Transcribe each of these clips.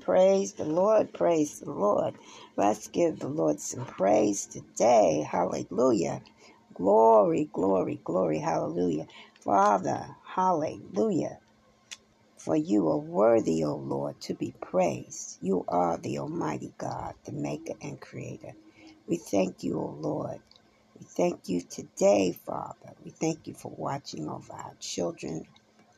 Praise the Lord. Praise the Lord. Let's give the Lord some praise today. Hallelujah. Glory, glory, glory. Hallelujah. Father, hallelujah. For you are worthy, O Lord, to be praised. You are the Almighty God, the Maker and Creator. We thank you, O Lord. We thank you today, Father. We thank you for watching over our children,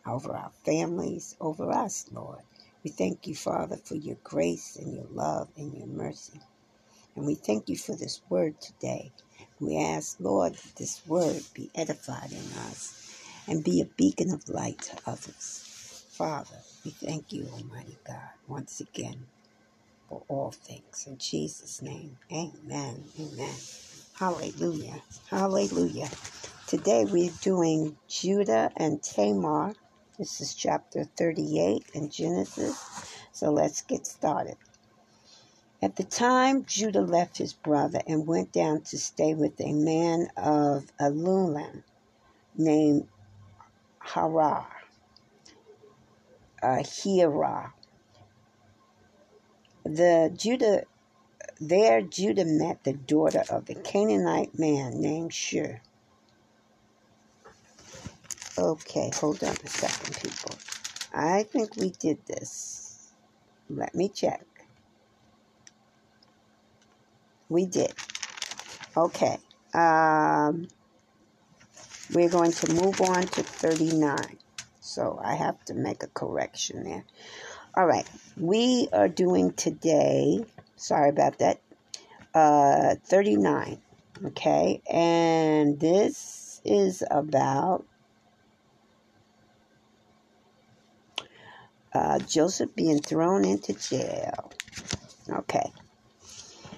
over our families, over us, Lord. We thank you, Father, for your grace and your love and your mercy. And we thank you for this word today. We ask, Lord, that this word be edified in us and be a beacon of light to others. Father, we thank you, Almighty God, once again for all things. In Jesus' name, amen. Amen. Hallelujah. Hallelujah. Today we're doing Judah and Tamar. This is chapter 38 in Genesis. So let's get started. At the time, Judah left his brother and went down to stay with a man of Adullam named Harar uh, Hira. The Judah there Judah met the daughter of the Canaanite man named Shur. Okay, hold on a second, people. I think we did this. Let me check. We did. Okay. Um, we're going to move on to 39. So I have to make a correction there. All right. We are doing today, sorry about that, uh, 39. Okay. And this is about uh, Joseph being thrown into jail. Okay.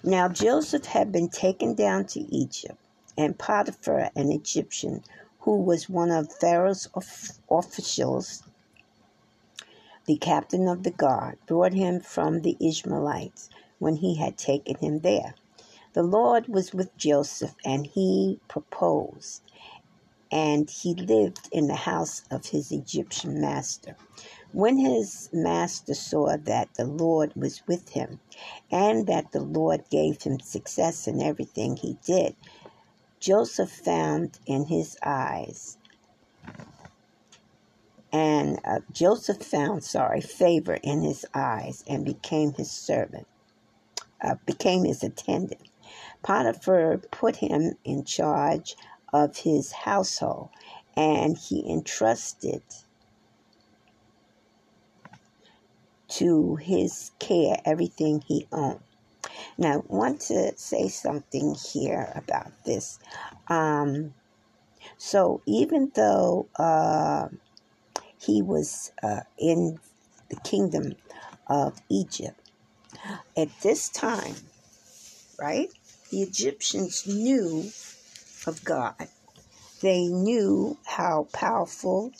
Now Joseph had been taken down to Egypt, and Potiphar, an Egyptian, who was one of Pharaoh's officials, the captain of the guard, brought him from the Ishmaelites when he had taken him there. The Lord was with Joseph, and he proposed, and he lived in the house of his Egyptian master. When his master saw that the Lord was with him, and that the Lord gave him success in everything he did, Joseph found in his eyes, and uh, Joseph found, sorry, favor in his eyes and became his servant, uh, became his attendant. Potiphar put him in charge of his household, and he entrusted to his care everything he owned. Now, I want to say something here about this. Um, so, even though uh, he was uh, in the kingdom of Egypt, at this time, right, the Egyptians knew of God. They knew how powerful.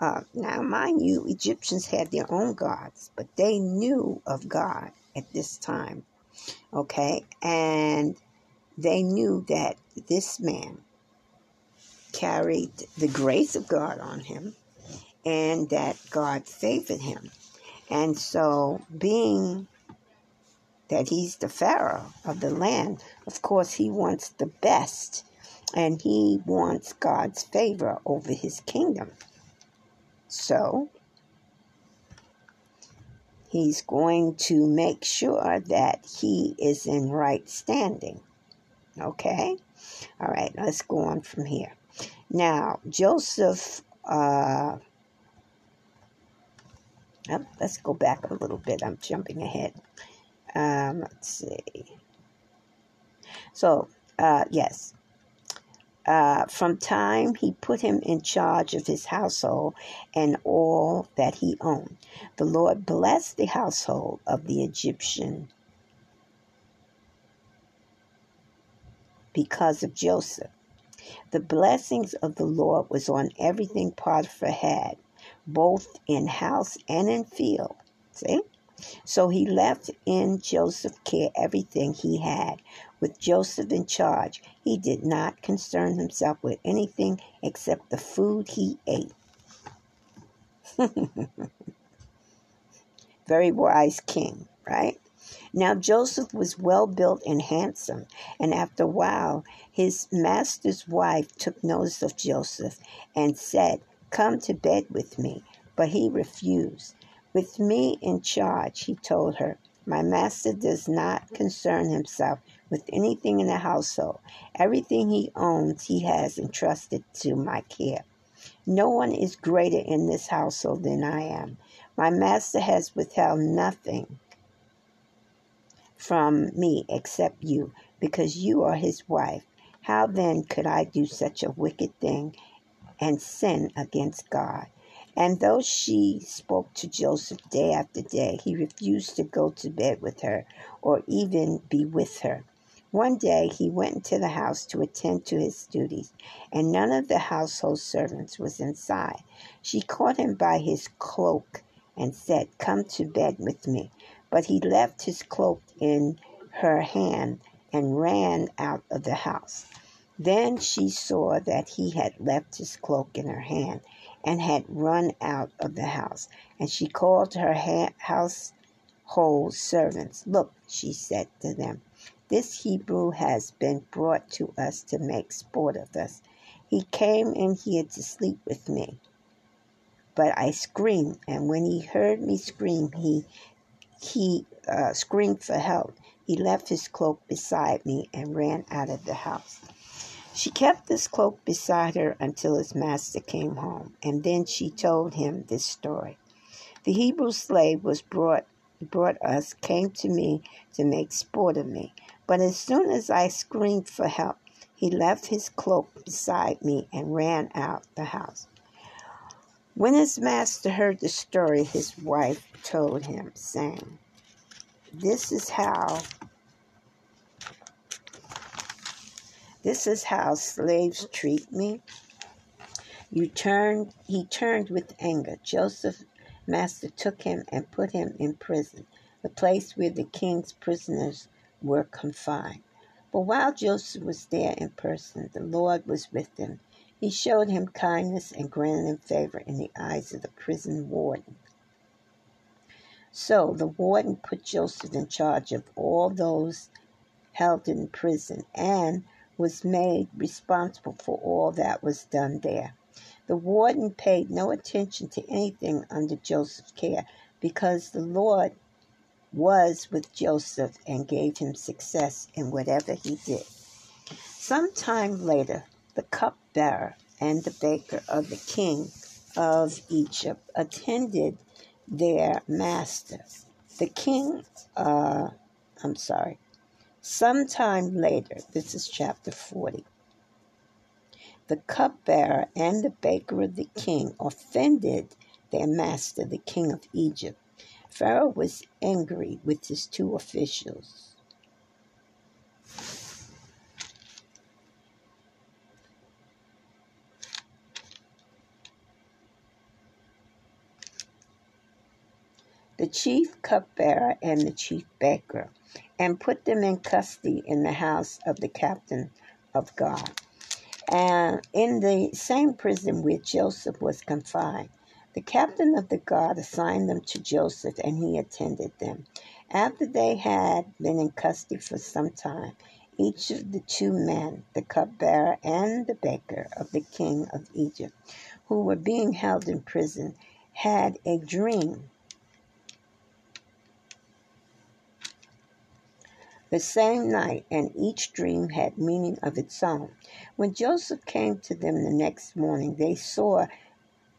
Uh, now, mind you, Egyptians had their own gods, but they knew of God at this time. Okay, and they knew that this man carried the grace of God on him and that God favored him. And so, being that he's the Pharaoh of the land, of course, he wants the best and he wants God's favor over his kingdom. So, he's going to make sure that he is in right standing. Okay? All right, let's go on from here. Now, Joseph, uh, oh, let's go back a little bit. I'm jumping ahead. Um, let's see. So, uh, yes, uh, from time he put him in charge of his household and all that he owned. The Lord blessed the household of the Egyptian because of Joseph. The blessings of the Lord was on everything Potiphar had, both in house and in field. See? So he left in Joseph's care everything he had. With Joseph in charge, he did not concern himself with anything except the food he ate. very wise king, right? Now Joseph was well built and handsome, and after a while his master's wife took notice of Joseph and said, Come to bed with me. But he refused. With me in charge, he told her, my master does not concern himself with anything in the household. Everything he owns, he has entrusted to my care. No one is greater in this household than I am. My master has withheld nothing from me except you, because you are his wife. How then could I do such a wicked thing and sin against God? And though she spoke to Joseph day after day, he refused to go to bed with her or even be with her. One day he went into the house to attend to his duties, and none of the household servants was inside. She caught him by his cloak and said, Come to bed with me. But he left his cloak in her hand and ran out of the house. Then she saw that he had left his cloak in her hand and had run out of the house. And she called her household servants. Look, she said to them, this Hebrew has been brought to us to make sport of us. He came in here to sleep with me. But I screamed, and when he heard me scream, he he uh, screamed for help. He left his cloak beside me and ran out of the house. She kept this cloak beside her until his master came home, and then she told him this story. The Hebrew slave was brought brought us came to me to make sport of me, but as soon as I screamed for help, he left his cloak beside me and ran out the house. When his master heard the story, his wife told him, saying, This is how This is how slaves treat me. You turned, he turned with anger. Joseph's master took him and put him in prison, the place where the king's prisoners were confined. But while Joseph was there in person, the Lord was with him. He showed him kindness and granted him favor in the eyes of the prison warden. So the warden put Joseph in charge of all those held in prison and was made responsible for all that was done there. The warden paid no attention to anything under Joseph's care because the Lord was with Joseph and gave him success in whatever he did. Some time later, the cupbearer and the baker of the king of Egypt attended their master. The king, uh, I'm sorry, Sometime later, this is chapter 40, the cupbearer and the baker of the king offended their master, the king of Egypt. Pharaoh was angry with his two officials. The chief cupbearer and the chief baker and put them in custody in the house of the captain of guard. And in the same prison where Joseph was confined, the captain of the guard assigned them to Joseph, and he attended them. After they had been in custody for some time, each of the two men, the cupbearer and the baker of the king of Egypt, who were being held in prison, had a dream the same night, and each dream had meaning of its own. When Joseph came to them the next morning, they saw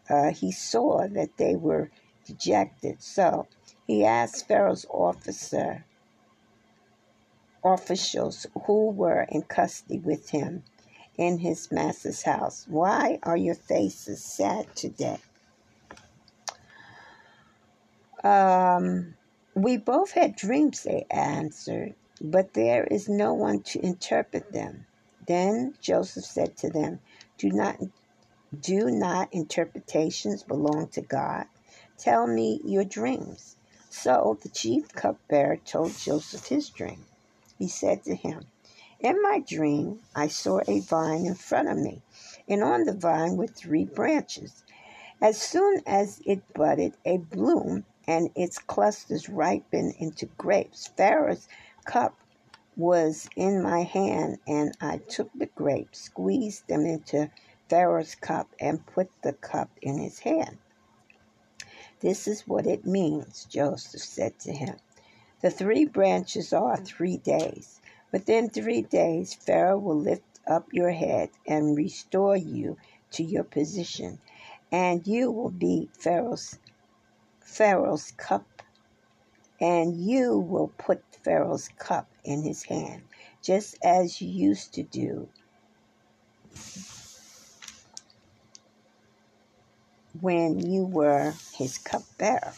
uh, he saw that they were dejected. So he asked Pharaoh's officer officials who were in custody with him in his master's house, Why are your faces sad today? Um, we both had dreams, they answered but there is no one to interpret them. Then Joseph said to them, Do not do not interpretations belong to God? Tell me your dreams. So the chief cupbearer told Joseph his dream. He said to him, In my dream, I saw a vine in front of me, and on the vine were three branches. As soon as it budded, a bloom and its clusters ripened into grapes. Pharaoh's cup was in my hand, and I took the grapes, squeezed them into Pharaoh's cup, and put the cup in his hand. This is what it means, Joseph said to him. The three branches are three days. Within three days, Pharaoh will lift up your head and restore you to your position, and you will be Pharaoh's Pharaoh's cup, and you will put Pharaoh's cup in his hand, just as you used to do when you were his cupbearer.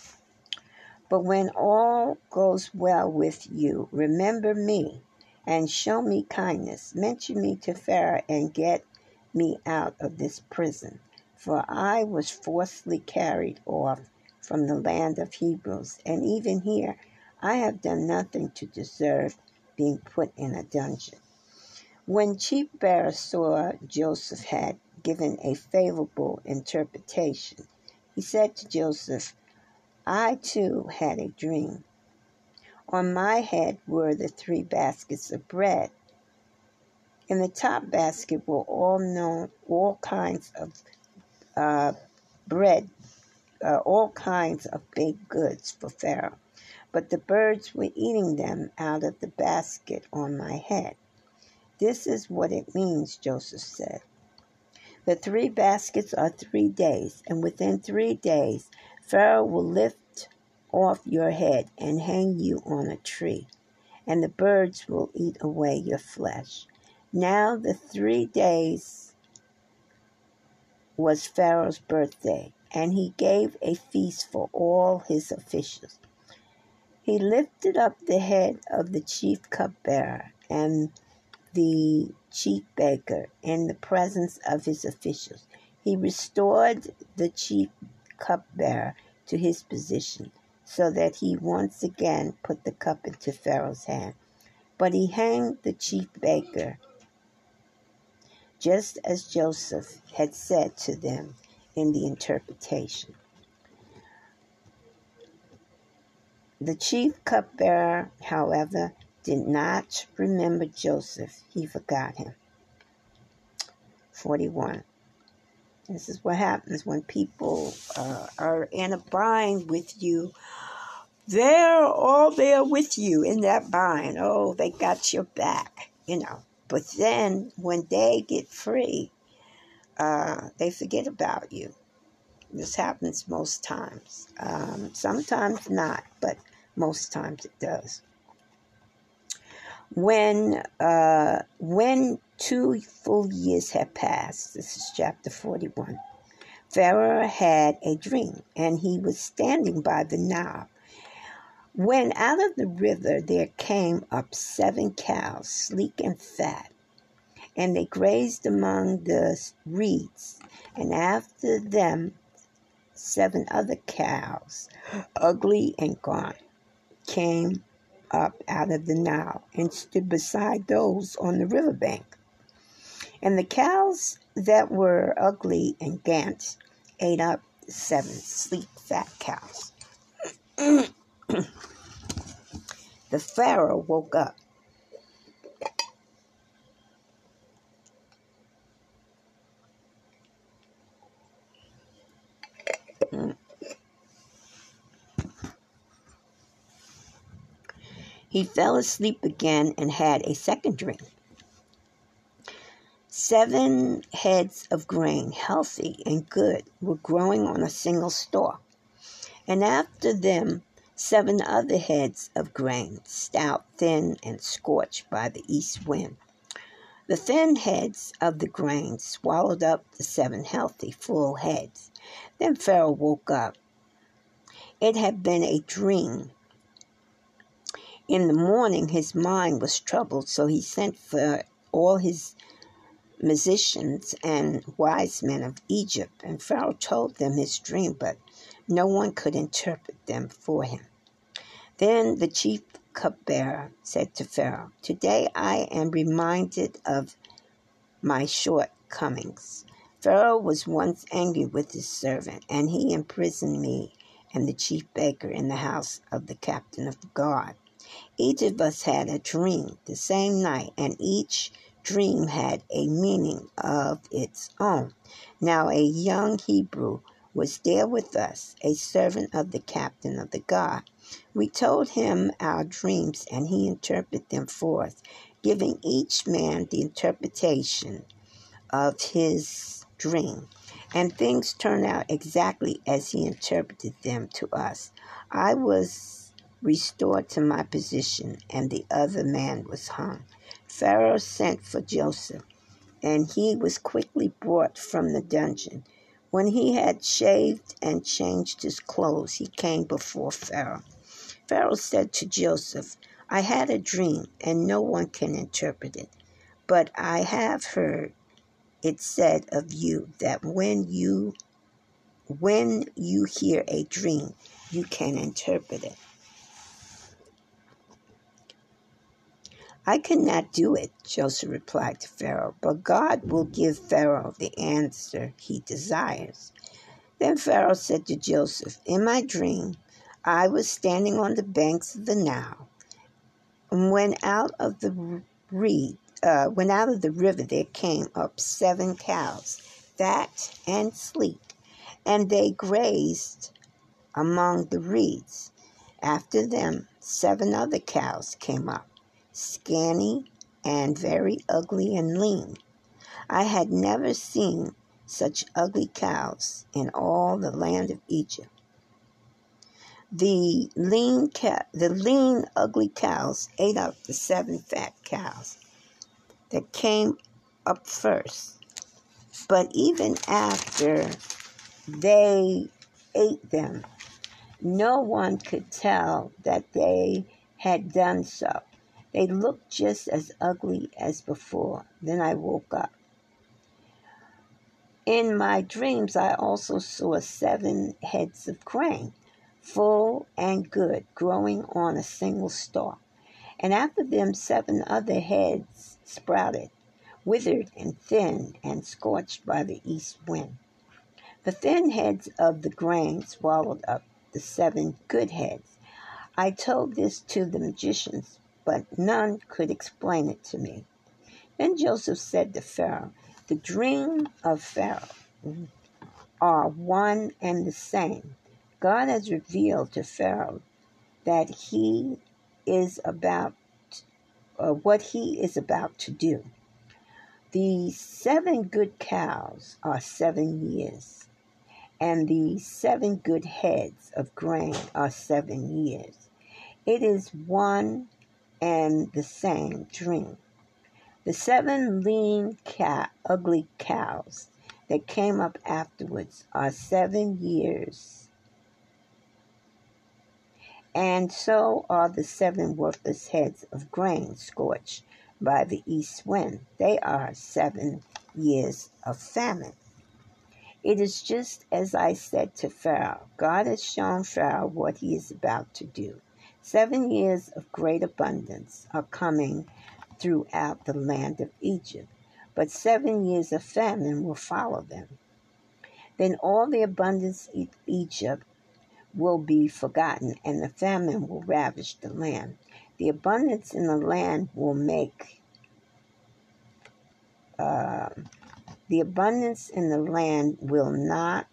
But when all goes well with you, remember me and show me kindness. Mention me to Pharaoh and get me out of this prison. For I was forcibly carried off from the land of Hebrews. And even here, I have done nothing to deserve being put in a dungeon. When Chief Bearer saw Joseph had given a favorable interpretation, he said to Joseph, I too had a dream. On my head were the three baskets of bread. In the top basket were all known all kinds of uh, bread uh, all kinds of baked goods for Pharaoh, but the birds were eating them out of the basket on my head. This is what it means, Joseph said. The three baskets are three days, and within three days Pharaoh will lift off your head and hang you on a tree, and the birds will eat away your flesh. Now the three days was Pharaoh's birthday, and he gave a feast for all his officials. He lifted up the head of the chief cupbearer and the chief baker in the presence of his officials. He restored the chief cupbearer to his position so that he once again put the cup into Pharaoh's hand. But he hanged the chief baker, just as Joseph had said to them in the interpretation. The chief cupbearer, however, did not remember Joseph. He forgot him. 41. This is what happens when people uh, are in a bind with you. They're all there with you in that bind. Oh, they got your back, you know. But then when they get free, uh, they forget about you. This happens most times. Um, sometimes not, but most times it does. When uh, when two full years had passed, this is chapter forty-one. Pharaoh had a dream, and he was standing by the Nile. When out of the river there came up seven cows, sleek and fat, and they grazed among the reeds. And after them, seven other cows, ugly and gaunt, came up out of the Nile and stood beside those on the riverbank. And the cows that were ugly and gaunt ate up seven sleek, fat cows. the Pharaoh woke up He fell asleep again and had a second dream. Seven heads of grain, healthy and good, were growing on a single stalk. And after them, seven other heads of grain, stout, thin, and scorched by the east wind. The thin heads of the grain swallowed up the seven healthy, full heads. Then Pharaoh woke up. It had been a dream in the morning, his mind was troubled, so he sent for all his musicians and wise men of Egypt, and Pharaoh told them his dream, but no one could interpret them for him. Then the chief cupbearer said to Pharaoh, Today I am reminded of my shortcomings. Pharaoh was once angry with his servant, and he imprisoned me and the chief baker in the house of the captain of the guard. Each of us had a dream the same night, and each dream had a meaning of its own. Now, a young Hebrew was there with us, a servant of the captain of the guard. We told him our dreams, and he interpreted them for us, giving each man the interpretation of his dream. And things turned out exactly as he interpreted them to us. I was restored to my position, and the other man was hung. Pharaoh sent for Joseph, and he was quickly brought from the dungeon. When he had shaved and changed his clothes, he came before Pharaoh. Pharaoh said to Joseph, I had a dream, and no one can interpret it. But I have heard it said of you that when you when you hear a dream, you can interpret it. I cannot do it, Joseph replied to Pharaoh, but God will give Pharaoh the answer he desires. Then Pharaoh said to Joseph, In my dream, I was standing on the banks of the Nile, and when out of the reed, uh, when out of the river there came up seven cows, fat and sleek, and they grazed among the reeds. After them, seven other cows came up scanty, and very ugly and lean. I had never seen such ugly cows in all the land of Egypt. The lean, ca- the lean, ugly cows ate up the seven fat cows that came up first. But even after they ate them, no one could tell that they had done so. They looked just as ugly as before. Then I woke up. In my dreams, I also saw seven heads of grain, full and good, growing on a single stalk. And after them, seven other heads sprouted, withered and thin and scorched by the east wind. The thin heads of the grain swallowed up the seven good heads. I told this to the magicians, but none could explain it to me. Then Joseph said to Pharaoh, The dream of Pharaoh are one and the same. God has revealed to Pharaoh that he is about uh, what he is about to do. The seven good cows are seven years, and the seven good heads of grain are seven years. It is one and the same dream. The seven lean, ugly cows that came up afterwards are seven years. And so are the seven worthless heads of grain scorched by the east wind. They are seven years of famine. It is just as I said to Pharaoh. God has shown Pharaoh what he is about to do. Seven years of great abundance are coming throughout the land of Egypt, but seven years of famine will follow them. Then all the abundance of Egypt will be forgotten, and the famine will ravage the land. The abundance in the land will make uh, the abundance in the land will not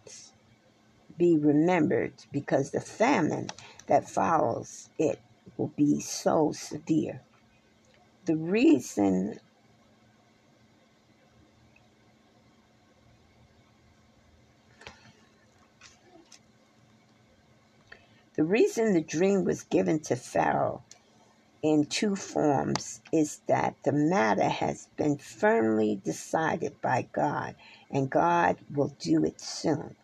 be remembered because the famine that follows it will be so severe. The reason The reason the dream was given to Pharaoh in two forms is that the matter has been firmly decided by God, and God will do it soon.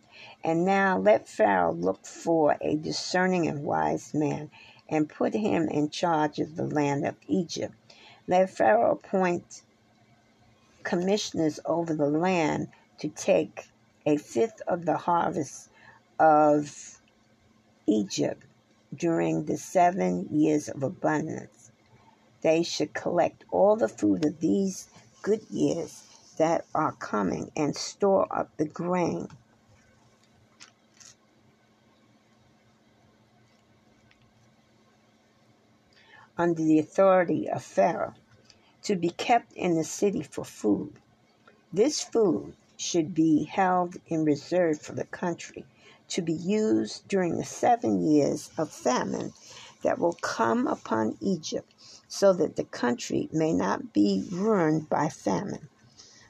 And now let Pharaoh look for a discerning and wise man and put him in charge of the land of Egypt. Let Pharaoh appoint commissioners over the land to take a fifth of the harvest of Egypt during the seven years of abundance. They should collect all the food of these good years that are coming and store up the grain under the authority of Pharaoh to be kept in the city for food. This food should be held in reserve for the country to be used during the seven years of famine that will come upon Egypt, so that the country may not be ruined by famine.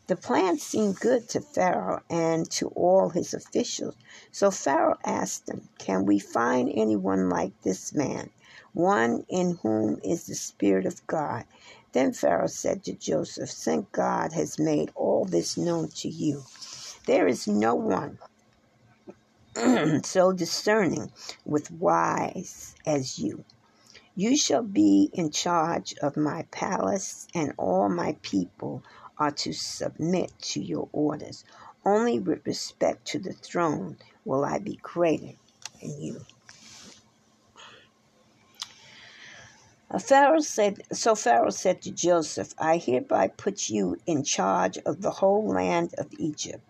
The plan seemed good to Pharaoh and to all his officials. So Pharaoh asked them, Can we find anyone like this man, one in whom is the Spirit of God? Then Pharaoh said to Joseph, Since God has made all this known to you, there is no one so discerning with wise as you. You shall be in charge of my palace, and all my people are to submit to your orders. Only with respect to the throne will I be greater than you. Uh, Pharaoh said, so Pharaoh said to Joseph, I hereby put you in charge of the whole land of Egypt.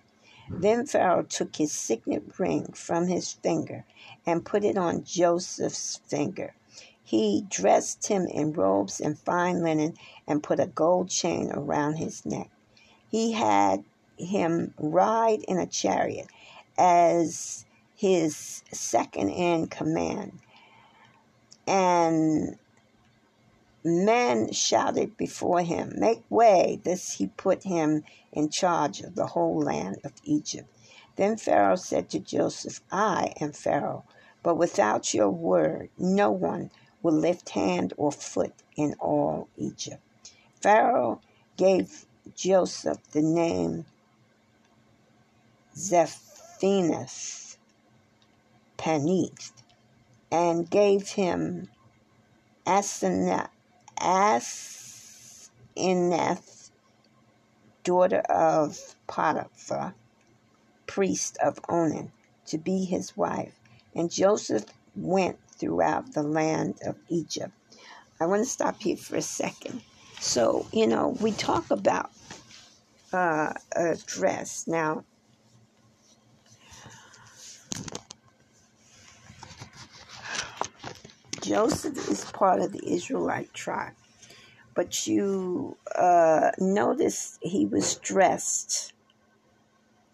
Then Pharaoh took his signet ring from his finger and put it on Joseph's finger. He dressed him in robes and fine linen and put a gold chain around his neck. He had him ride in a chariot as his second in command. And men shouted before him, Make way! This he put him in charge of the whole land of Egypt. Then Pharaoh said to Joseph, I am Pharaoh, but without your word, no one will lift hand or foot in all Egypt. Pharaoh gave Joseph the name Zephinus Paneeth and gave him Asenath Asenath, daughter of Potiphar, priest of Onan, to be his wife. And Joseph went throughout the land of Egypt. I want to stop here for a second. So, you know, we talk about uh, a dress. Now, Joseph is part of the Israelite tribe. But you uh, notice he was dressed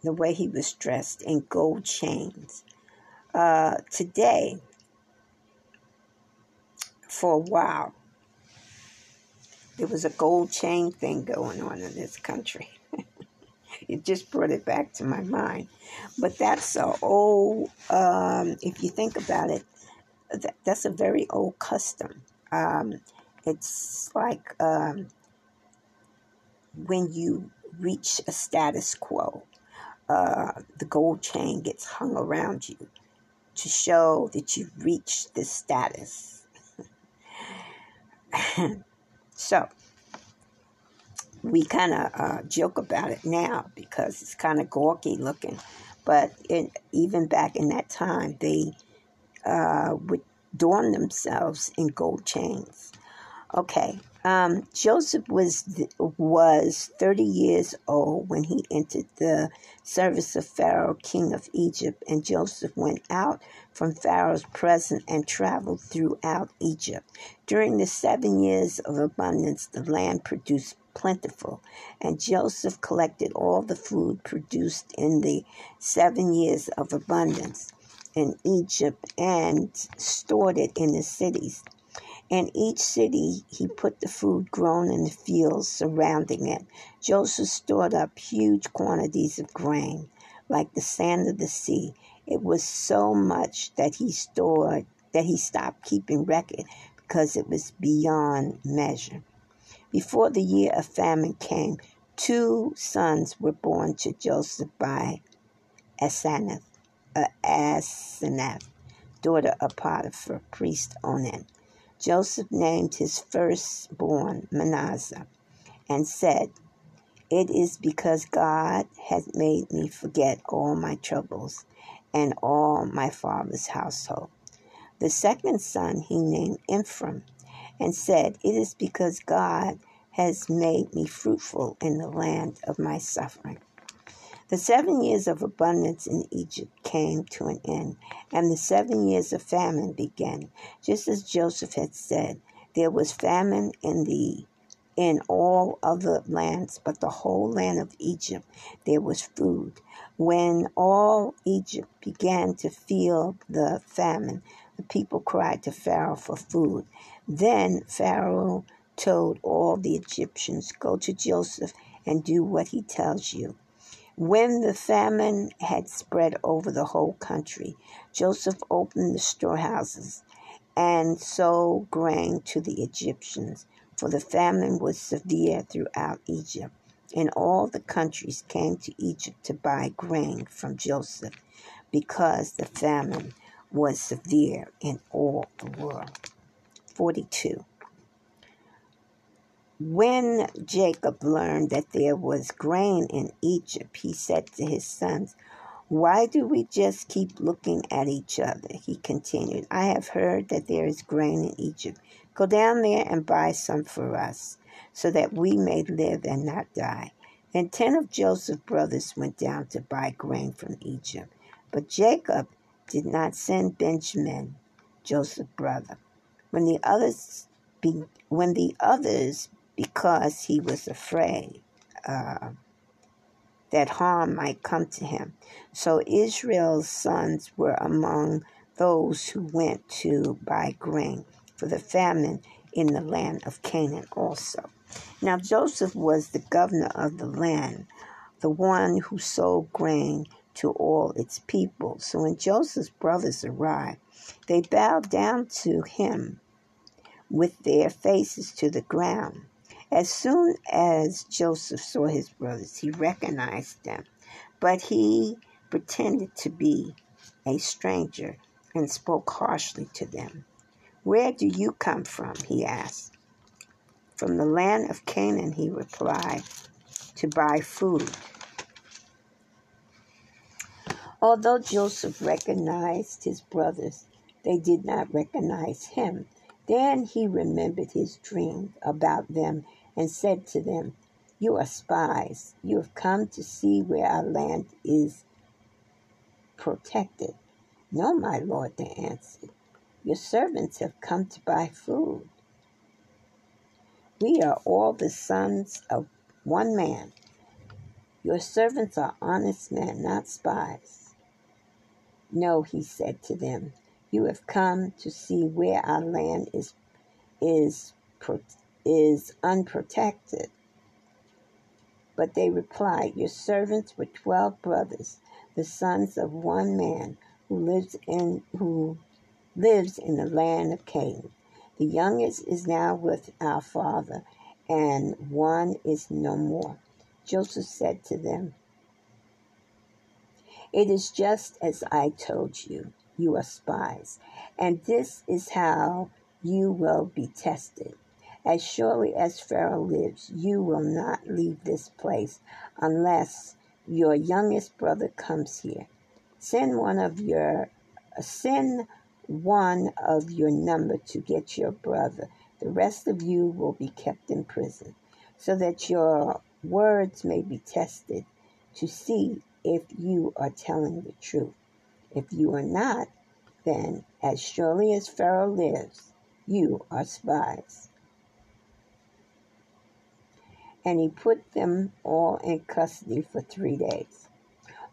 the way he was dressed in gold chains. Uh, today, for a while, there was a gold chain thing going on in this country. it just brought it back to my mind. But that's a old, um, if you think about it, that, that's a very old custom. Um, it's like um, when you reach a status quo, uh, the gold chain gets hung around you to show that you've reached this status. so, we kind of uh, joke about it now because it's kind of gawky looking. But it, even back in that time, they uh, would adorn themselves in gold chains. Okay, um, Joseph was was thirty years old when he entered the service of Pharaoh, king of Egypt, and Joseph went out from Pharaoh's presence and traveled throughout Egypt. During the seven years of abundance, the land produced plentiful, and Joseph collected all the food produced in the seven years of abundance in Egypt and stored it in the cities. In each city, he put the food grown in the fields surrounding it. Joseph stored up huge quantities of grain, like the sand of the sea. It was so much that he stored that he stopped keeping record because it was beyond measure. Before the year of famine came, two sons were born to Joseph by Asenath Asenath, daughter of Potiphar, priest Onan. Joseph named his firstborn Manasseh and said, It is because God has made me forget all my troubles and all my father's household. The second son he named Ephraim and said, It is because God has made me fruitful in the land of my suffering. The seven years of abundance in Egypt came to an end, and the seven years of famine began, just as Joseph had said. There was famine in the in all other lands, but the whole land of Egypt there was food. When all Egypt began to feel the famine, the people cried to Pharaoh for food. Then Pharaoh told all the Egyptians, Go to Joseph and do what he tells you. When the famine had spread over the whole country, Joseph opened the storehouses and sold grain to the Egyptians, for the famine was severe throughout Egypt. And all the countries came to Egypt to buy grain from Joseph because the famine was severe in all the world. 42. When Jacob learned that there was grain in Egypt, he said to his sons, Why do we just keep looking at each other? He continued, I have heard that there is grain in Egypt. Go down there and buy some for us, so that we may live and not die. Then ten of Joseph's brothers went down to buy grain from Egypt. But Jacob did not send Benjamin, Joseph's brother. When the others be, when the others because he was afraid uh, that harm might come to him. So Israel's sons were among those who went to buy grain for the famine in the land of Canaan also. Now Joseph was the governor of the land, the one who sold grain to all its people. So when Joseph's brothers arrived, they bowed down to him with their faces to the ground. As soon as Joseph saw his brothers, he recognized them, but he pretended to be a stranger and spoke harshly to them. Where do you come from? he asked. From the land of Canaan, he replied, to buy food. Although Joseph recognized his brothers, they did not recognize him. Then he remembered his dream about them and said to them, You are spies. You have come to see where our land is protected. No, my lord, they answered. Your servants have come to buy food. We are all the sons of one man. Your servants are honest men, not spies. No, he said to them, you have come to see where our land is is is unprotected. But they replied, Your servants were twelve brothers, the sons of one man who lives in who lives in the land of Canaan. The youngest is now with our father, and one is no more. Joseph said to them, It is just as I told you. You are spies, and this is how you will be tested. As surely as Pharaoh lives, you will not leave this place unless your youngest brother comes here. Send one of your send one of your number to get your brother. The rest of you will be kept in prison, so that your words may be tested to see if you are telling the truth. If you are not, then as surely as Pharaoh lives, you are spies and he put them all in custody for three days.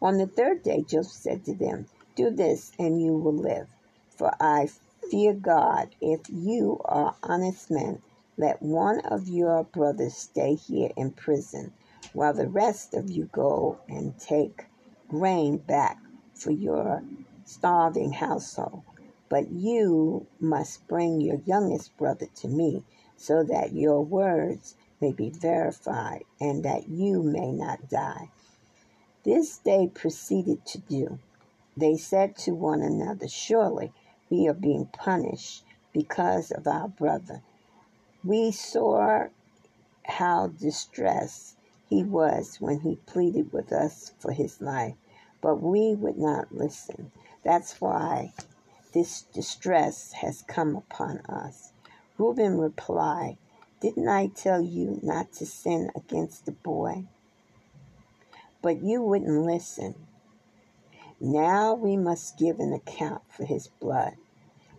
On the third day, Joseph said to them, Do this, and you will live. For I fear God. If you are honest men, let one of your brothers stay here in prison, while the rest of you go and take grain back for your starving household. But you must bring your youngest brother to me, so that your words may be verified and that you may not die. This they proceeded to do. They said to one another, Surely we are being punished because of our brother. We saw how distressed he was when he pleaded with us for his life, but we would not listen. That's why this distress has come upon us. Reuben replied, didn't I tell you not to sin against the boy? But you wouldn't listen. Now we must give an account for his blood.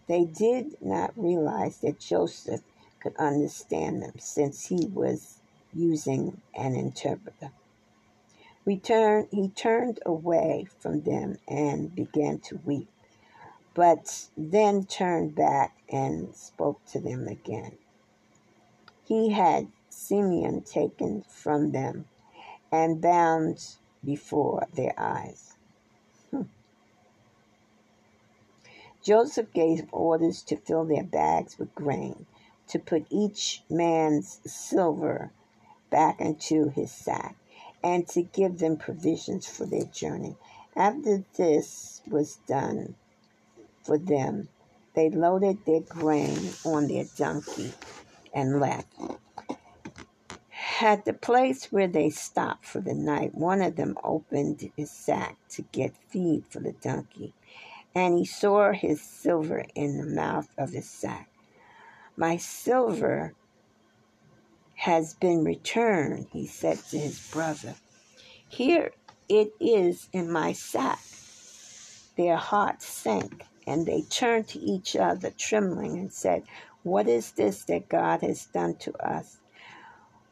They did not realize that Joseph could understand them since he was using an interpreter. Return, he turned away from them and began to weep, but then turned back and spoke to them again. He had Simeon taken from them and bound before their eyes. Hmm. Joseph gave orders to fill their bags with grain, to put each man's silver back into his sack, and to give them provisions for their journey. After this was done for them, they loaded their grain on their donkey and left. At the place where they stopped for the night, one of them opened his sack to get feed for the donkey, and he saw his silver in the mouth of his sack. My silver has been returned, he said to his brother. Here it is in my sack. Their hearts sank, and they turned to each other, trembling, and said, What is this that God has done to us?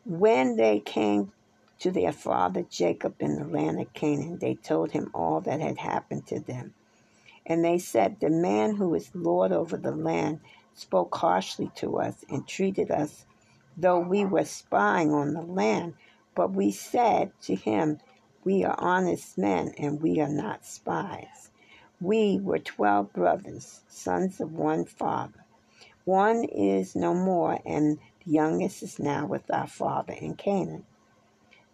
When they came to their father Jacob in the land of Canaan, they told him all that had happened to them. And they said, The man who is Lord over the land spoke harshly to us and treated us though we were spying on the land. But we said to him, We are honest men and we are not spies. We were twelve brothers, sons of one father. One is no more, and the youngest is now with our father in Canaan.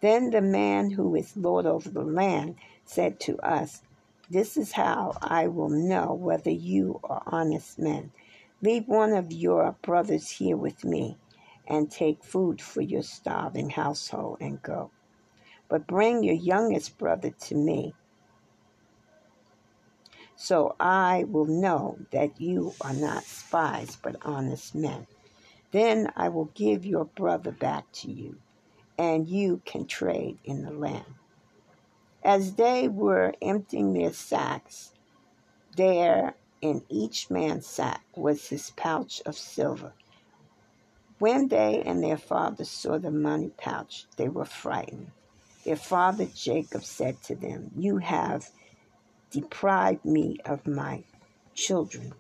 Then the man who is Lord over the land said to us, This is how I will know whether you are honest men. Leave one of your brothers here with me, and take food for your starving household and go. But bring your youngest brother to me, so I will know that you are not spies but honest men. Then I will give your brother back to you, and you can trade in the land. As they were emptying their sacks, there in each man's sack was his pouch of silver. When they and their father saw the money pouch, they were frightened. Their father Jacob said to them, You have deprived me of my children.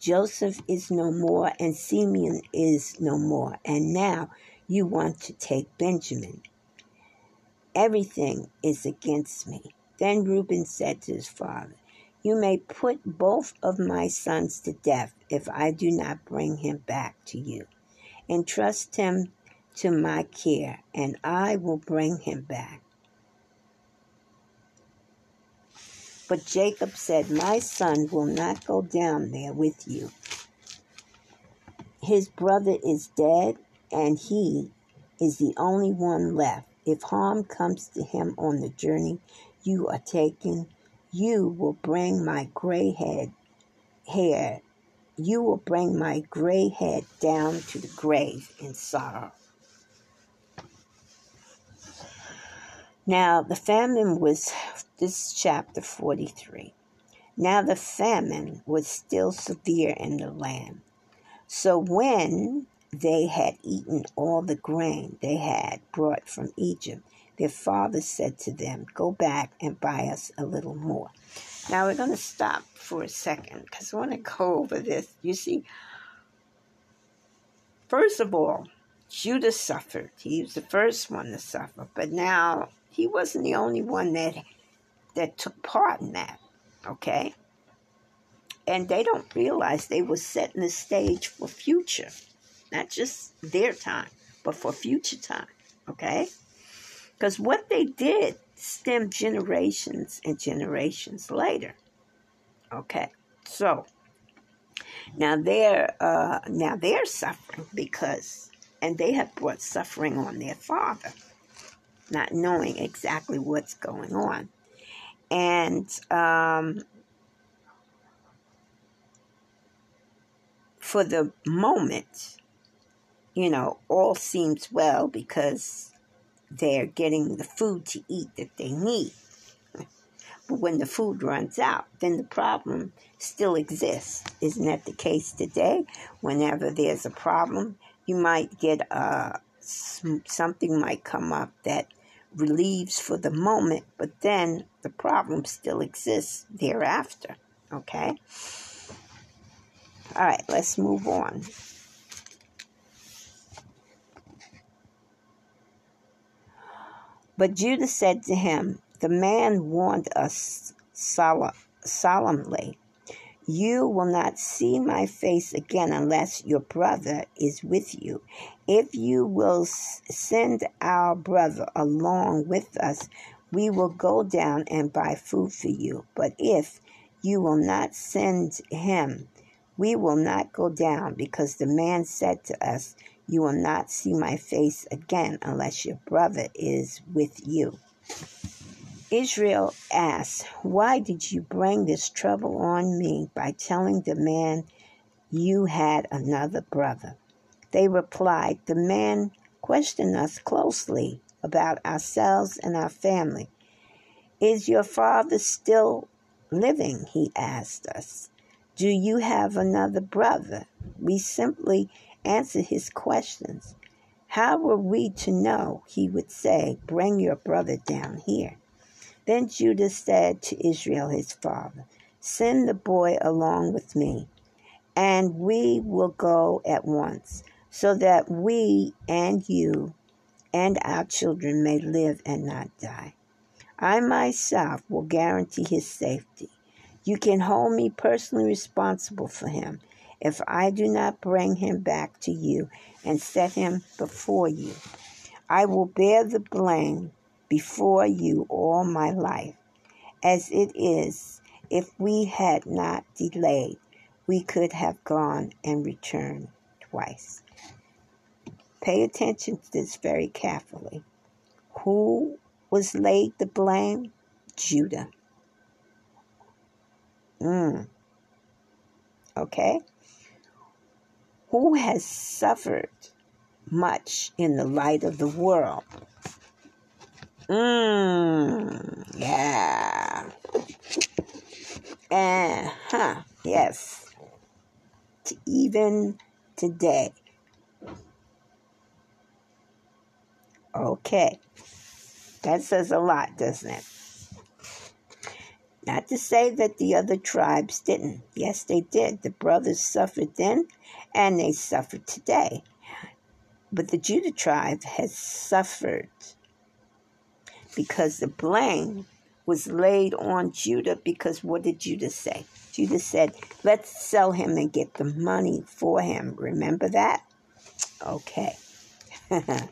Joseph is no more, and Simeon is no more, and now you want to take Benjamin. Everything is against me. Then Reuben said to his father, You may put both of my sons to death if I do not bring him back to you. Entrust him to my care, and I will bring him back. But Jacob said, My son will not go down there with you. His brother is dead, and he is the only one left. If harm comes to him on the journey you are taking, you will bring my gray head hair. You will bring my gray head down to the grave in sorrow. Now the famine was this chapter 43. Now the famine was still severe in the land. So when they had eaten all the grain they had brought from Egypt, their father said to them, Go back and buy us a little more. Now we're going to stop for a second because I want to go over this. You see, first of all, Judah suffered. He was the first one to suffer, but now he wasn't the only one that that took part in that. Okay? And they don't realize they were setting the stage for future. Not just their time, but for future time. Okay? Because what they did stemmed generations and generations later. Okay? So now they're uh, now they're suffering because and they have brought suffering on their father, not knowing exactly what's going on and um, for the moment, you know, all seems well because they're getting the food to eat that they need. But when the food runs out, then the problem still exists. Isn't that the case today? Whenever there's a problem, you might get uh, something might come up that relieves for the moment, but then the problem still exists thereafter. Okay? All right, let's move on. But Judah said to him, The man warned us solemnly, You will not see my face again unless your brother is with you. If you will send our brother along with us, we will go down and buy food for you. But if you will not send him, we will not go down, because the man said to us, you will not see my face again unless your brother is with you. Israel asked, Why did you bring this trouble on me by telling the man you had another brother? They replied, The man questioned us closely about ourselves and our family. Is your father still living? He asked us. Do you have another brother? We simply answered his questions. How were we to know? He would say, Bring your brother down here. Then Judah said to Israel his father, Send the boy along with me, and we will go at once, so that we and you and our children may live and not die. I myself will guarantee his safety. You can hold me personally responsible for him if I do not bring him back to you and set him before you. I will bear the blame before you all my life. As it is, if we had not delayed, we could have gone and returned twice. Pay attention to this very carefully. Who was laid the blame? Judah. Mm. Okay? who has suffered much in the light of the world. Mmm, yeah. Uh huh. yes. Even today. Okay. That says a lot, doesn't it? Not to say that the other tribes didn't. Yes, they did. The brothers suffered then, and they suffer today. But the Judah tribe has suffered because the blame was laid on Judah because what did Judah say? Judah said, let's sell him and get the money for him. Remember that? Okay.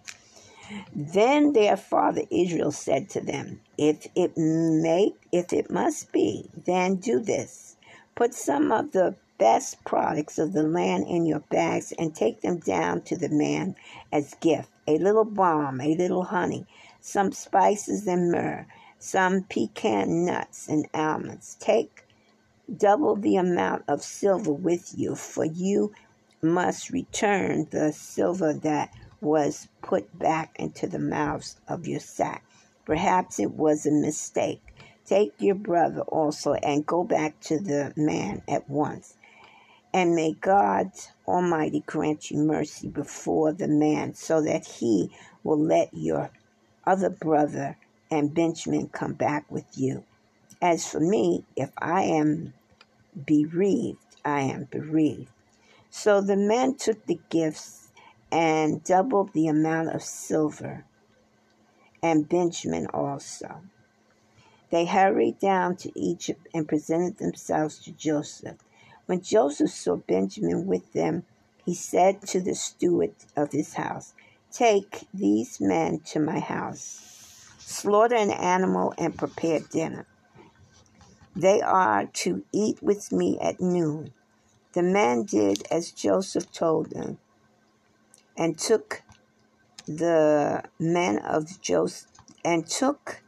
then their father Israel said to them, If it may if it must be, then do this. Put some of the best products of the land in your bags and take them down to the man as gift a little balm, a little honey, some spices and myrrh, some pecan nuts and almonds. Take double the amount of silver with you, for you must return the silver that was put back into the mouths of your sack. Perhaps it was a mistake. Take your brother also and go back to the man at once. And may God Almighty grant you mercy before the man, so that he will let your other brother and Benjamin come back with you. As for me, if I am bereaved, I am bereaved. So the men took the gifts and doubled the amount of silver, and Benjamin also. They hurried down to Egypt and presented themselves to Joseph. When Joseph saw Benjamin with them, he said to the steward of his house, Take these men to my house, slaughter an animal, and prepare dinner. They are to eat with me at noon. The men did as Joseph told them, and took the men of Joseph and took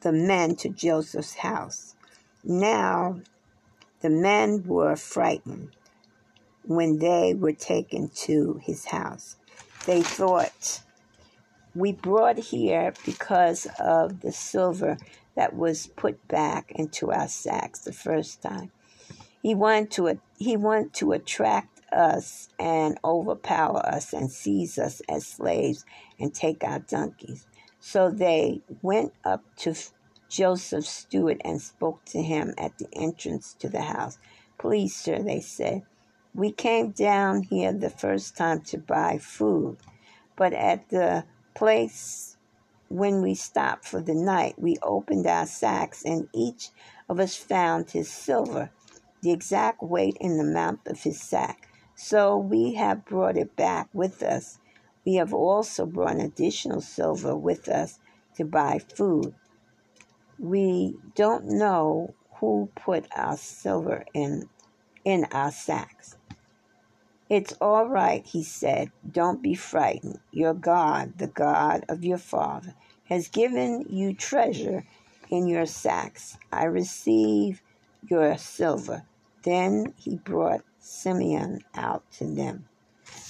the men to Joseph's house. Now the men were frightened when they were taken to his house. They thought we brought here because of the silver that was put back into our sacks the first time. He wanted to he wanted to attract us and overpower us and seize us as slaves and take our donkeys. So they went up to Joseph's steward and spoke to him at the entrance to the house. Please, sir, they said, we came down here the first time to buy food, but at the place when we stopped for the night, we opened our sacks and each of us found his silver, the exact weight and amount of his sack. So we have brought it back with us. We have also brought additional silver with us to buy food. We don't know who put our silver in in our sacks. It's all right, he said. Don't be frightened. Your God, the God of your father, has given you treasure in your sacks. I receive your silver. Then he brought Simeon out to them.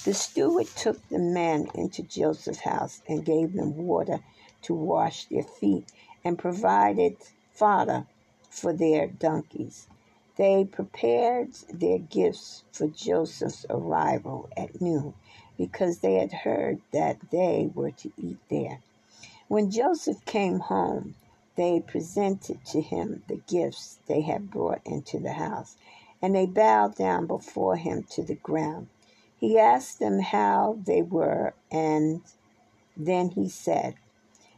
The steward took the men into Joseph's house and gave them water to wash their feet and provided fodder for their donkeys. They prepared their gifts for Joseph's arrival at noon because they had heard that they were to eat there. When Joseph came home, they presented to him the gifts they had brought into the house and they bowed down before him to the ground. He asked them how they were, and then he said,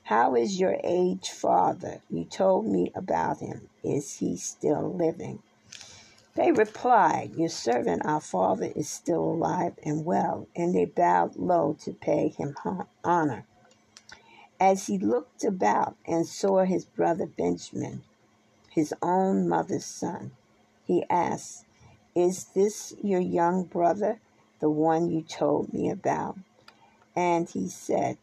How is your aged father? You told me about him. Is he still living? They replied, Your servant, our father, is still alive and well. And they bowed low to pay him honor. As he looked about and saw his brother Benjamin, his own mother's son, he asked, Is this your young brother, the one you told me about? And he said,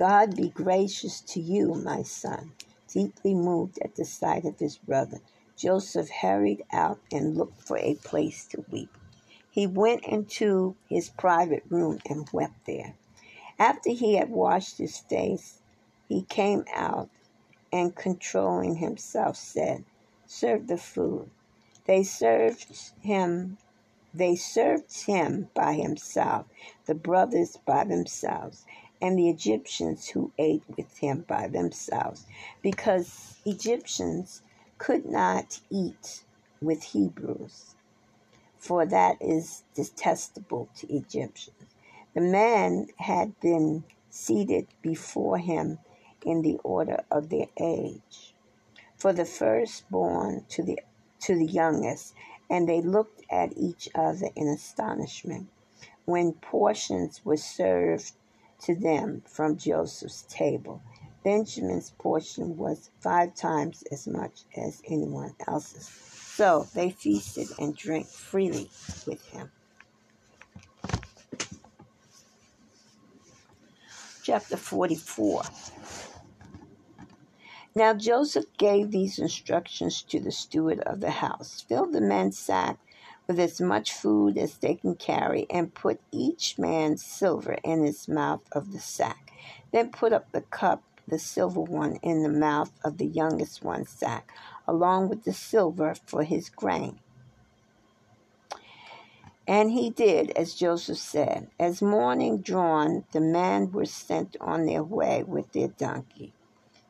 God be gracious to you, my son. Deeply moved at the sight of his brother, Joseph hurried out and looked for a place to weep. He went into his private room and wept there. After he had washed his face, he came out and, controlling himself, said, Serve the food. They served him they served him by himself, the brothers by themselves, and the Egyptians who ate with him by themselves, because Egyptians could not eat with Hebrews, for that is detestable to Egyptians. The man had been seated before him in the order of their age, for the firstborn to the to the youngest, and they looked at each other in astonishment. When portions were served to them from Joseph's table, Benjamin's portion was five times as much as anyone else's. So they feasted and drank freely with him. Chapter 44 now Joseph gave these instructions to the steward of the house Fill the men's sack with as much food as they can carry, and put each man's silver in his mouth of the sack. Then put up the cup, the silver one, in the mouth of the youngest one's sack, along with the silver for his grain. And he did as Joseph said. As morning dawned, the men were sent on their way with their donkey.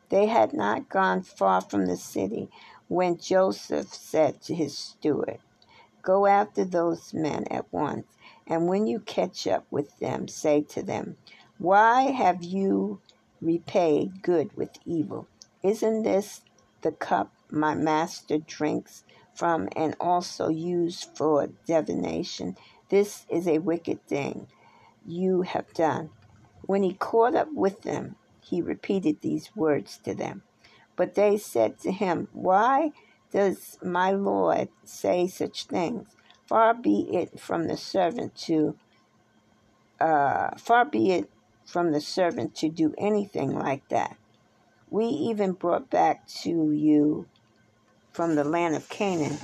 They had not gone far from the city when Joseph said to his steward, Go after those men at once, and when you catch up with them, say to them, Why have you repaid good with evil? Isn't this the cup my master drinks from and also used for divination? This is a wicked thing you have done. When he caught up with them, he repeated these words to them. But they said to him, Why does my Lord say such things? Far be it from the servant to uh, far be it from the servant to do anything like that. We even brought back to you from the land of Canaan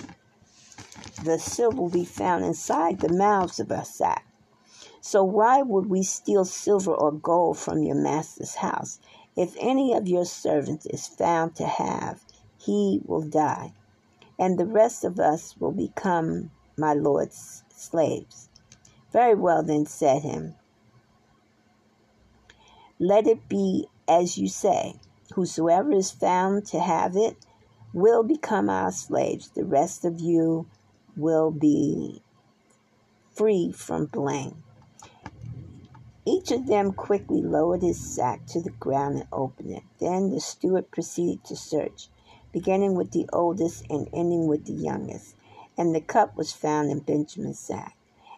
the silver we found inside the mouths of our sack. So why would we steal silver or gold from your master's house? If any of your servants is found to have, he will die, and the rest of us will become my lord's slaves. Very well, then, said him. Let it be as you say. Whosoever is found to have it will become our slaves. The rest of you will be free from blame. Each of them quickly lowered his sack to the ground and opened it. Then the steward proceeded to search, beginning with the oldest and ending with the youngest. And the cup was found in Benjamin's sack.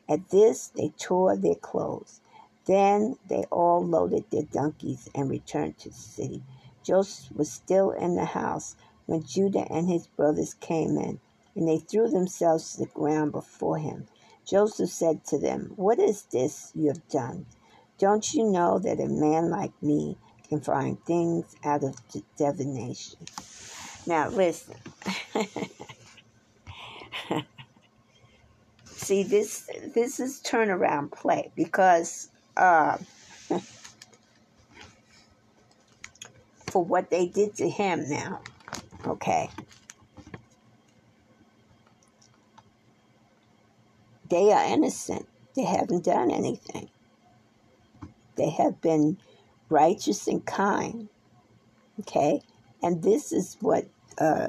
At this they tore their clothes. Then they all loaded their donkeys and returned to the city. Joseph was still in the house when Judah and his brothers came in, and they threw themselves to the ground before him. Joseph said to them, What is this you have done? Don't you know that a man like me can find things out of divination? Now, listen. See, this this is turnaround play because uh, for what they did to him now, okay. They are innocent. They haven't done anything. They have been righteous and kind. Okay? And this is what, uh,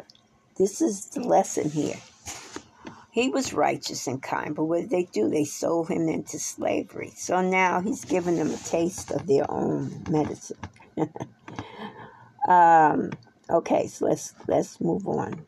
this is the lesson here. He was righteous and kind, but what did they do? They sold him into slavery. So now he's given them a taste of their own medicine. um, okay, so let's let's move on.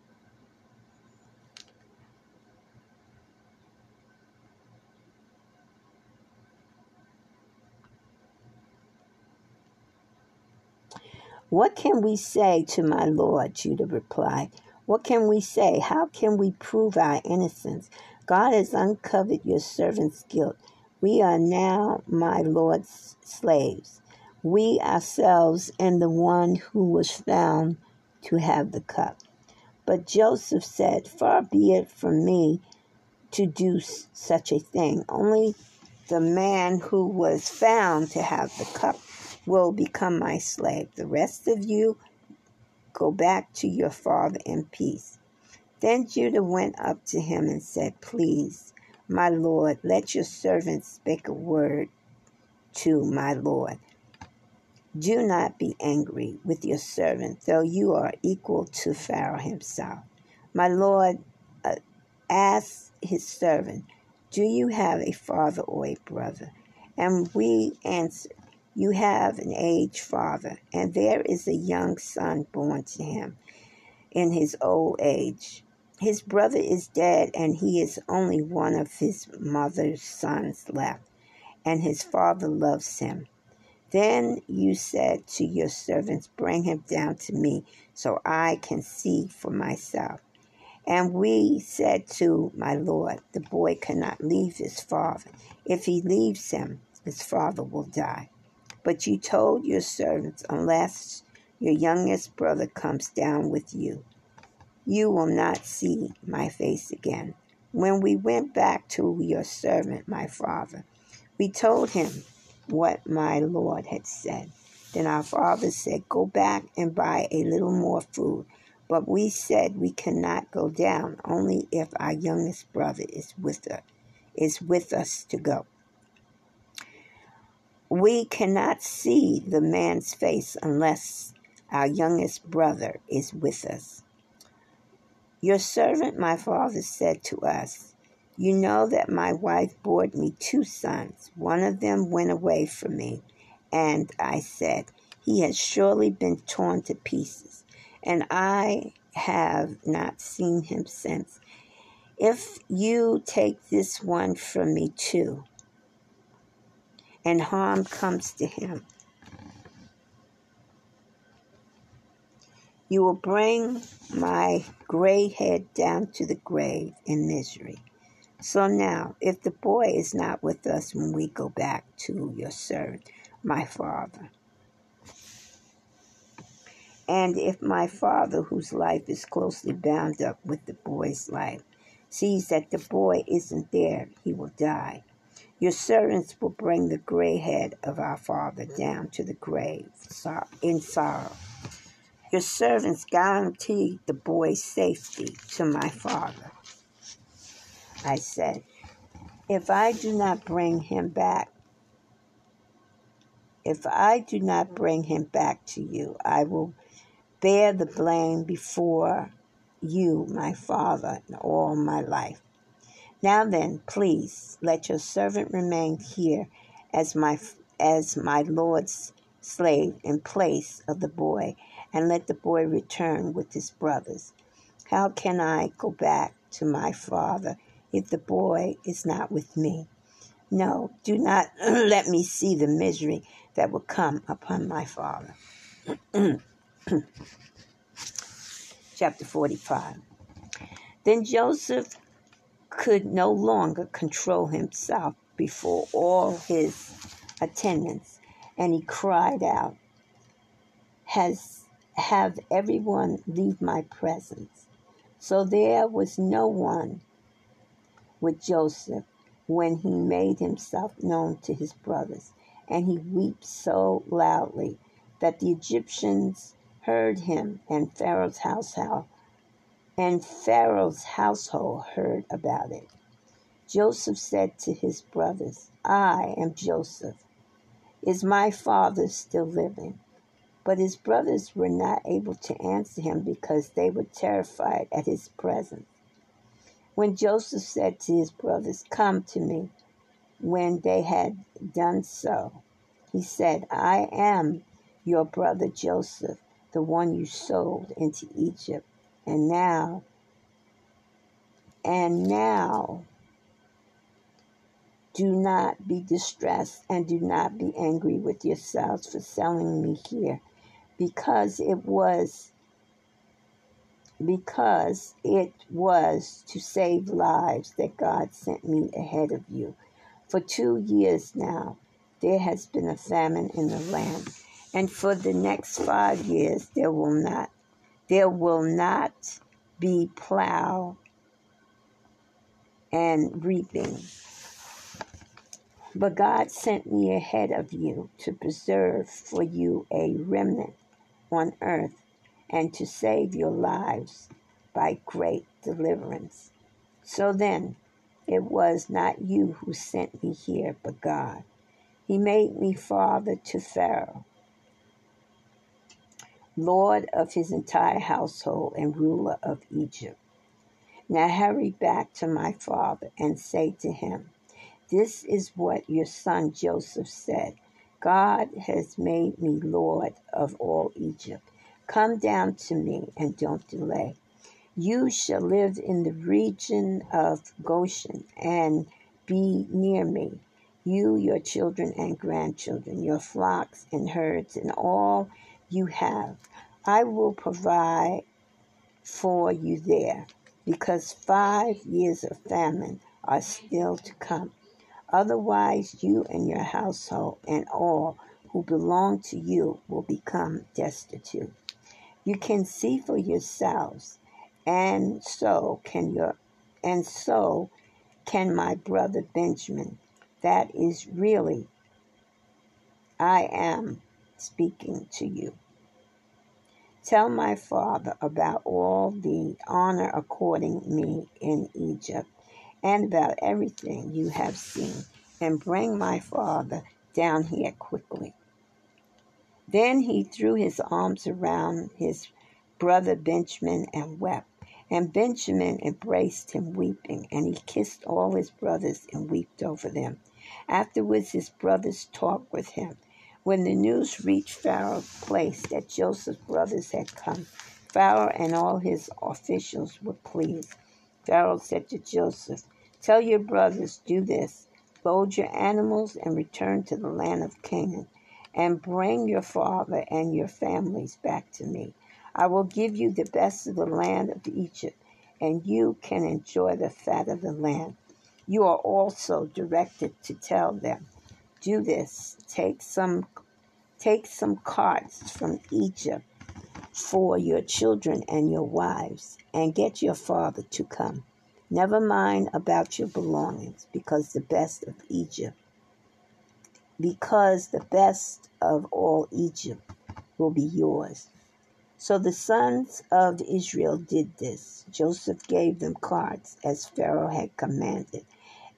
What can we say to my Lord? Judah replied. What can we say? How can we prove our innocence? God has uncovered your servant's guilt. We are now my Lord's slaves. We ourselves and the one who was found to have the cup. But Joseph said, Far be it from me to do such a thing. Only the man who was found to have the cup will become my slave. The rest of you go back to your father in peace. Then Judah went up to him and said, Please, my Lord, let your servant speak a word to my Lord. Do not be angry with your servant, though you are equal to Pharaoh himself. My Lord uh, asked his servant, Do you have a father or a brother? And we answered, you have an aged father, and there is a young son born to him in his old age. His brother is dead, and he is only one of his mother's sons left, and his father loves him. Then you said to your servants, Bring him down to me, so I can see for myself. And we said to my Lord, The boy cannot leave his father. If he leaves him, his father will die. But you told your servants, Unless your youngest brother comes down with you, you will not see my face again. When we went back to your servant, my father, we told him what my Lord had said. Then our father said, Go back and buy a little more food. But we said we cannot go down, only if our youngest brother is with us, is with us to go. We cannot see the man's face unless our youngest brother is with us. Your servant, my father, said to us, You know that my wife bore me two sons. One of them went away from me, and I said, He has surely been torn to pieces, and I have not seen him since. If you take this one from me too, and harm comes to him. You will bring my gray head down to the grave in misery. So now, if the boy is not with us when we go back to your servant, my father, and if my father, whose life is closely bound up with the boy's life, sees that the boy isn't there, he will die. Your servants will bring the gray head of our father down to the grave in sorrow. Your servants guarantee the boy's safety to my father. I said, If I do not bring him back, if I do not bring him back to you, I will bear the blame before you, my father, all my life. Now then, please let your servant remain here as my as my lord's slave in place of the boy, and let the boy return with his brothers. How can I go back to my father if the boy is not with me? No, do not let me see the misery that will come upon my father. Chapter 45. Then Joseph could no longer control himself before all his attendants, and he cried out, Has have everyone leave my presence. So there was no one with Joseph when he made himself known to his brothers, and he wept so loudly that the Egyptians heard him, and Pharaoh's household and Pharaoh's household heard about it. Joseph said to his brothers, I am Joseph. Is my father still living? But his brothers were not able to answer him because they were terrified at his presence. When Joseph said to his brothers, Come to me, when they had done so, he said, I am your brother Joseph, the one you sold into Egypt. And now, and now, do not be distressed and do not be angry with yourselves for selling me here, because it was because it was to save lives that God sent me ahead of you. For two years now, there has been a famine in the land, and for the next five years, there will not there will not be plow and reaping. But God sent me ahead of you to preserve for you a remnant on earth and to save your lives by great deliverance. So then, it was not you who sent me here, but God. He made me father to Pharaoh lord of his entire household and ruler of Egypt. Now hurry back to my father and say to him, This is what your son Joseph said God has made me lord of all Egypt. Come down to me and don't delay. You shall live in the region of Goshen and be near me, you, your children and grandchildren, your flocks and herds, and all you have. I will provide for you there, because five years of famine are still to come. Otherwise, you and your household and all who belong to you will become destitute. You can see for yourselves, and so can your and so can my brother Benjamin. That is really I am speaking to you. Tell my father about all the honor according me in Egypt, and about everything you have seen, and bring my father down here quickly. Then he threw his arms around his brother Benjamin and wept. And Benjamin embraced him, weeping, and he kissed all his brothers and wept over them. Afterwards, his brothers talked with him. When the news reached Pharaoh's place that Joseph's brothers had come, Pharaoh and all his officials were pleased. Pharaoh said to Joseph, Tell your brothers, do this load your animals and return to the land of Canaan, and bring your father and your families back to me. I will give you the best of the land of Egypt, and you can enjoy the fat of the land. You are also directed to tell them do this. Take some take some carts from Egypt for your children and your wives, and get your father to come. Never mind about your belongings, because the best of Egypt, because the best of all Egypt will be yours. So the sons of Israel did this. Joseph gave them carts as Pharaoh had commanded,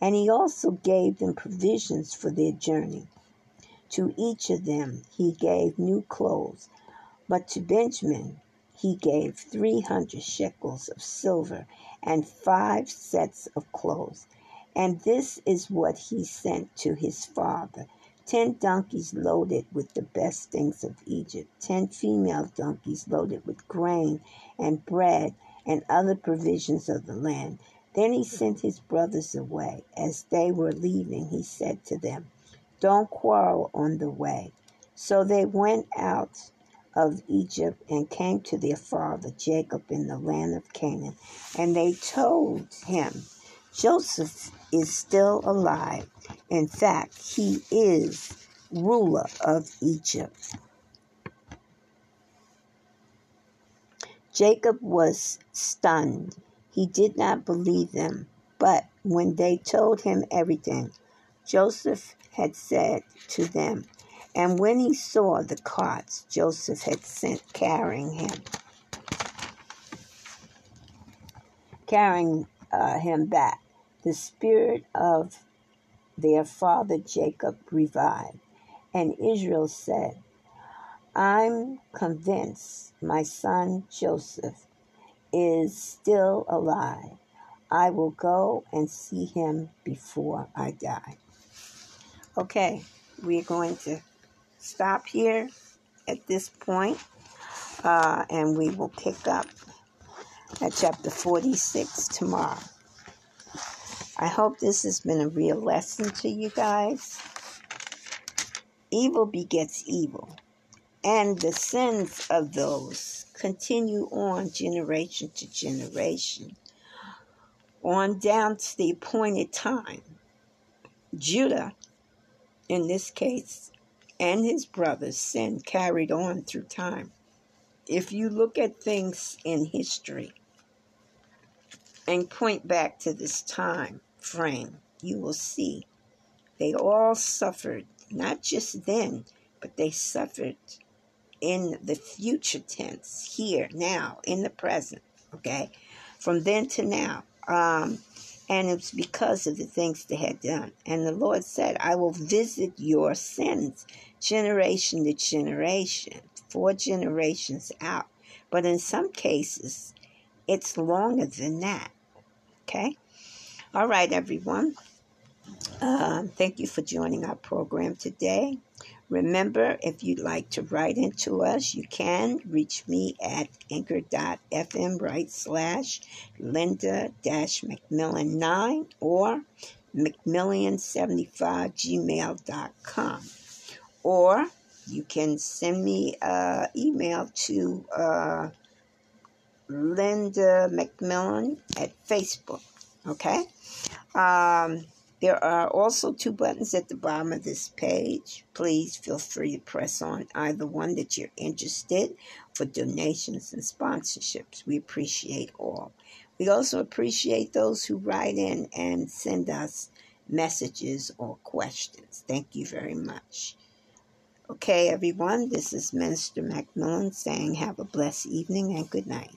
and he also gave them provisions for their journey. To each of them he gave new clothes, but to Benjamin he gave three hundred shekels of silver and five sets of clothes. And this is what he sent to his father ten donkeys loaded with the best things of Egypt, ten female donkeys loaded with grain and bread and other provisions of the land. Then he sent his brothers away. As they were leaving, he said to them, Don't quarrel on the way. So they went out of Egypt and came to their father Jacob in the land of Canaan. And they told him, Joseph is still alive. In fact, he is ruler of Egypt. Jacob was stunned. He did not believe them. But when they told him everything Joseph had said to them, and when he saw the carts Joseph had sent carrying him, carrying uh, him back, the spirit of their father Jacob revived. And Israel said, I'm convinced my son Joseph is still alive. I will go and see him before I die. Okay, we're going to stop here at this point, uh, and we will pick up at chapter 46 tomorrow. I hope this has been a real lesson to you guys. Evil begets evil, and the sins of those continue on generation to generation, on down to the appointed time. Judah, in this case, and his brothers' sin carried on through time. If you look at things in history, and point back to this time frame, you will see they all suffered, not just then, but they suffered in the future tense, here, now, in the present, okay? From then to now. Um, and it's because of the things they had done. And the Lord said, I will visit your sins generation to generation, four generations out. But in some cases, it's longer than that. Okay? All right, everyone. Uh, thank you for joining our program today. Remember, if you'd like to write into us, you can reach me at anchor.fm right slash Linda dash McMillian 9 or McMillian75 gmail.com. Or you can send me an email to uh, Linda McMillian at Facebook. Okay? Um, there are also two buttons at the bottom of this page. Please feel free to press on either one that you're interested for donations and sponsorships. We appreciate all. We also appreciate those who write in and send us messages or questions. Thank you very much. Okay, everyone, this is Minister McMillian saying have a blessed evening and good night.